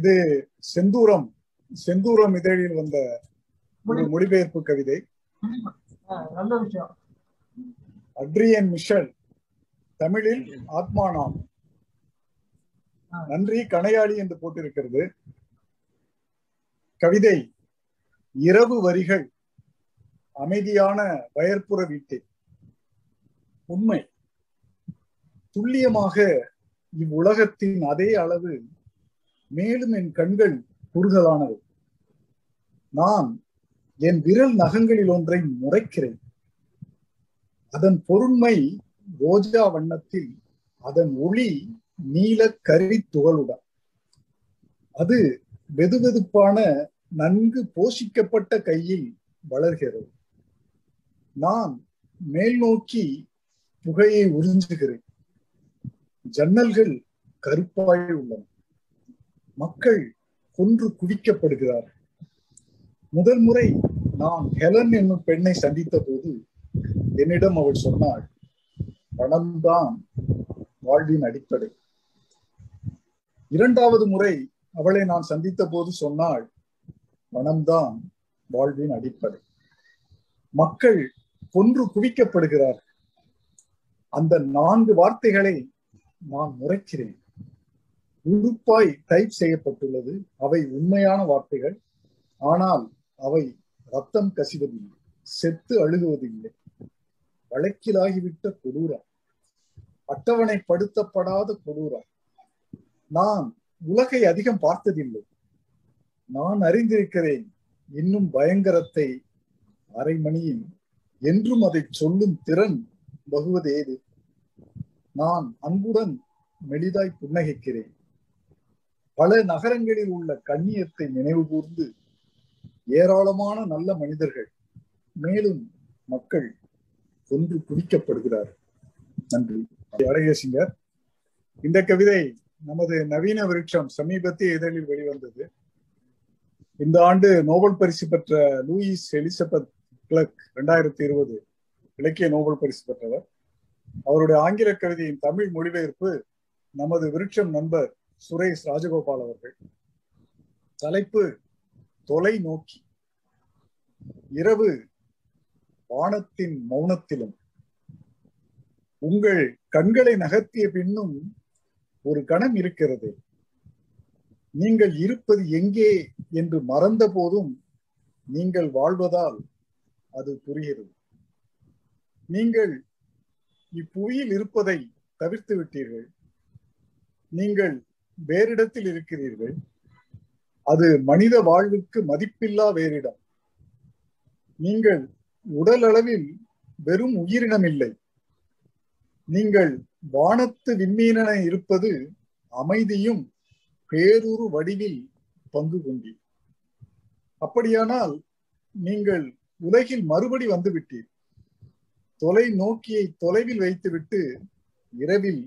இது செந்தூரம் செந்தூரம் இதழில் வந்த ஒரு மொழிபெயர்ப்பு கவிதை. நல்ல விஷயம். அட்ரியன் மிஷல் தமிழில் ஆத்மானாம். நன்றி கணையாளி என்று போட்டிருக்கிறது. கவிதை இரவு வரிகள் அமைதியான வயற்புற வீட்டில் உண்மை. துல்லியமாக இவ்வுலகத்தின் அதே அளவு மேலும் என் கண்கள் குறுகலானவை. நான் என் விரல் நகங்களில் ஒன்றை முறைக்கிறேன். அதன் பொருண்மை ரோஜா வண்ணத்தில் அதன் ஒளி நீல கரி துகளுடன். அது வெதுவெதுப்பான நன்கு போஷிக்கப்பட்ட கையில் வளர்கிறது. நான் மேல் நோக்கி புகையை உறிஞ்சுகிறேன். ஜன்னல்கள் கருப்பாய் உள்ளன. மக்கள் கொன்று குவிக்கப்படுகிறார் முதல் முறை நான் ஹெலன் என்னும் பெண்ணை சந்தித்த போது என்னிடம் அவள் சொன்னாள் பணம்தான் வாழ்வின் அடிப்படை. இரண்டாவது முறை அவளை நான் சந்தித்த போது சொன்னாள் பணம்தான் வாழ்வின் அடிப்படை. மக்கள் கொன்று குவிக்கப்படுகிறார் அந்த நான்கு வார்த்தைகளை நான் முறைக்கிறேன். உறுப்பாய் டைப் செய்யப்பட்டுள்ளது. அவை உண்மையான வார்த்தைகள். ஆனால் அவை ரத்தம் கசிவதில்லை. செத்து அழுகுவதில்லை. வழக்கிலாகிவிட்ட கொடூரம். அட்டவணைப்படுத்தப்படாத கொடூரம். நான் உலகை அதிகம் பார்த்ததில்லை. நான் அறிந்திருக்கிறேன். இன்னும் பயங்கரத்தை அரை மணியில் என்றும் அதை சொல்லும் திறன் வகுவதேது ஏது நான் அன்புடன் மெலிதாய் புன்னகைக்கிறேன். பல நகரங்களில் உள்ள கண்ணியத்தை நினைவு கூர்ந்து ஏராளமான நல்ல மனிதர்கள் மேலும் மக்கள் கொன்று குவிக்கப்படுகிறார் நன்றி. அழகேசிங்கர் இந்த கவிதை நமது நவீன விருட்சம் சமீபத்திய இதழில் வெளிவந்தது. இந்த ஆண்டு நோபல் பரிசு பெற்ற லூயிஸ் எலிசபெத் கிளக் இரண்டாயிரத்தி இருபது இலக்கிய நோபல் பரிசு பெற்றவர். அவருடைய ஆங்கில கவிதையின் தமிழ் மொழிபெயர்ப்பு நமது விருட்சம் நண்பர் சுரேஷ் ராஜகோபால் அவர்கள். தலைப்பு தொலை நோக்கி. இரவு வானத்தின் மௌனத்திலும். உங்கள் கண்களை நகர்த்திய பின்னும் ஒரு கணம் இருக்கிறது. நீங்கள் இருப்பது எங்கே என்று மறந்த போதும் நீங்கள் வாழ்வதால் அது புரிகிறது. நீங்கள் இப்புவியில் இருப்பதை தவிர்த்து விட்டீர்கள். நீங்கள் வேறிடத்தில் இருக்கிறீர்கள். அது மனித வாழ்வுக்கு மதிப்பில்லா வேறிடம். நீங்கள் உடல் அளவில் வெறும் உயிரினம் இல்லை நீங்கள் வானத்து விண்மீனென இருப்பது அமைதியும் பேருரு வடிவில் பங்கு கொண்டீர். அப்படியானால் நீங்கள் உலகில் மறுபடி வந்துவிட்டீர். தொலை நோக்கியை தொலைவில் வைத்துவிட்டு இரவில்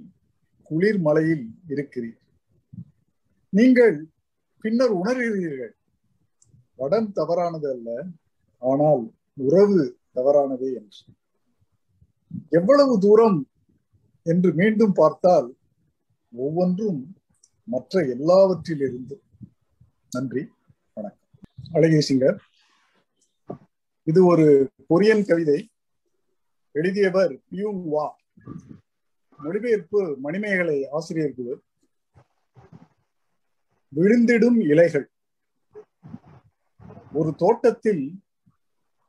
குளிர் மலையில் இருக்கிறீர். நீங்கள் பின்னர் உணர்கிறீர்கள் வடம் தவறானது அல்ல ஆனால் உறவு தவறானதே என்று. எவ்வளவு தூரம் என்று மீண்டும் பார்த்தால் ஒவ்வொன்றும் மற்ற எல்லாவற்றிலிருந்து. நன்றி வணக்கம். அழகேசிங்கர் இது ஒரு கொரியன் கவிதை எழுதியவர் பியூங் வா. மொழிபெயர்ப்பு மணிமேகலை ஆசிரியர் குழு. விழுந்திடும் இலைகள். ஒரு தோட்டத்தில்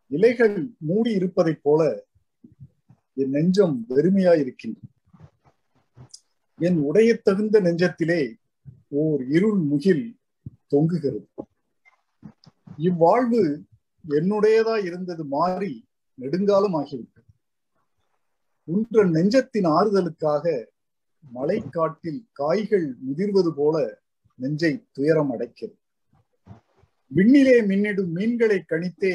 இலைகள் மூடி இருப்பதைப் போல என் நெஞ்சம் வெறுமையாயிருக்கின்றது. என் உடைய தகுந்த நெஞ்சத்திலே ஓர் இருள் முகில் தொங்குகிறது. இவ்வாழ்வு என்னுடையதா இருந்தது மாறி நெடுங்காலம் ஆகிவிட்டது. உன்ற நெஞ்சத்தின் ஆறுதலுக்காக மழைக்காட்டில் காய்கள் முதிர்வது போல நெஞ்சை துயரம் அடைக்கிறது விண்ணிலே மின்னிடும் மீன்களை கணித்தே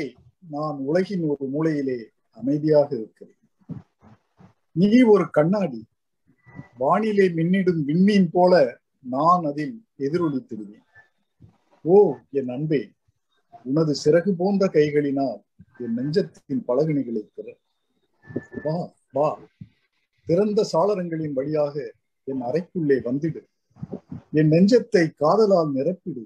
நான் உலகின் ஒரு மூலையிலே அமைதியாக இருக்கிறேன். நீ ஒரு கண்ணாடி வானிலே மின்னிடும் விண்மீன் போல நான் அதில் எதிரொலித்திருவேன் ஓ என் அன்பே உனது சிறகு போன்ற கைகளினால் என் நெஞ்சத்தின் பலகணிகளை திற. வா வா திறந்த சாளரங்களின் வழியாக என் அறைக்குள்ளே வந்திடு. என் நெஞ்சத்தை காதலால் நிரப்பிடு.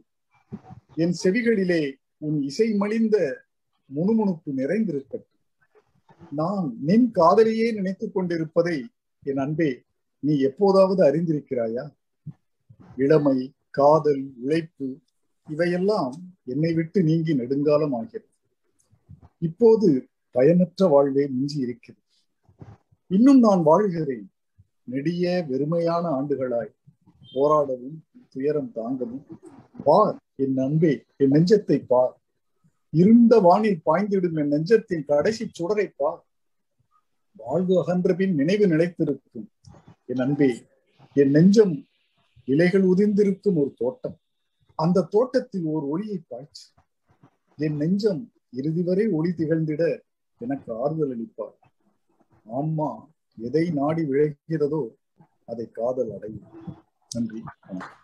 என் செவிகளிலே உன் இசை மலிந்த முணுமுணுப்பு நிறைந்திருக்கட்டும். நான் நின் காதலையே நினைத்துக் கொண்டிருப்பதை என் அன்பே நீ எப்போதாவது அறிந்திருக்கிறாயா? இளமை காதல் உழைப்பு இவையெல்லாம் என்னை விட்டு நீங்கி நெடுங்காலம் ஆகிறது. இப்போது பயனற்ற வாழ்வே மிஞ்சி இருக்கிறது இன்னும் நான் வாழ்கிறேன். நெடிய வெறுமையான ஆண்டுகளாய். போராடவும் துயரம் தாங்கவும். பார் என் அன்பே என் நெஞ்சத்தை பார் இருண்ட வானில் பாய்ந்திடும் என் நெஞ்சத்தின் கடைசி சுடரை பார் வாழ்வு அகன்ற பின் நினைவு நிலைத்திருக்கும். என் அன்பே என் நெஞ்சம் இலைகள் உதிர்ந்திருக்கும் ஒரு தோட்டம். அந்த தோட்டத்தில் ஓர் ஒளியை பாய்ச்சு. என் நெஞ்சம் இறுதி வரை ஒளி திகழ்ந்திட எனக்கு ஆறுதல் அளிப்பார். ஆமா எதை நாடி விழைகிறதோ அதை காதல் அடையும். நன்றி வணக்கம்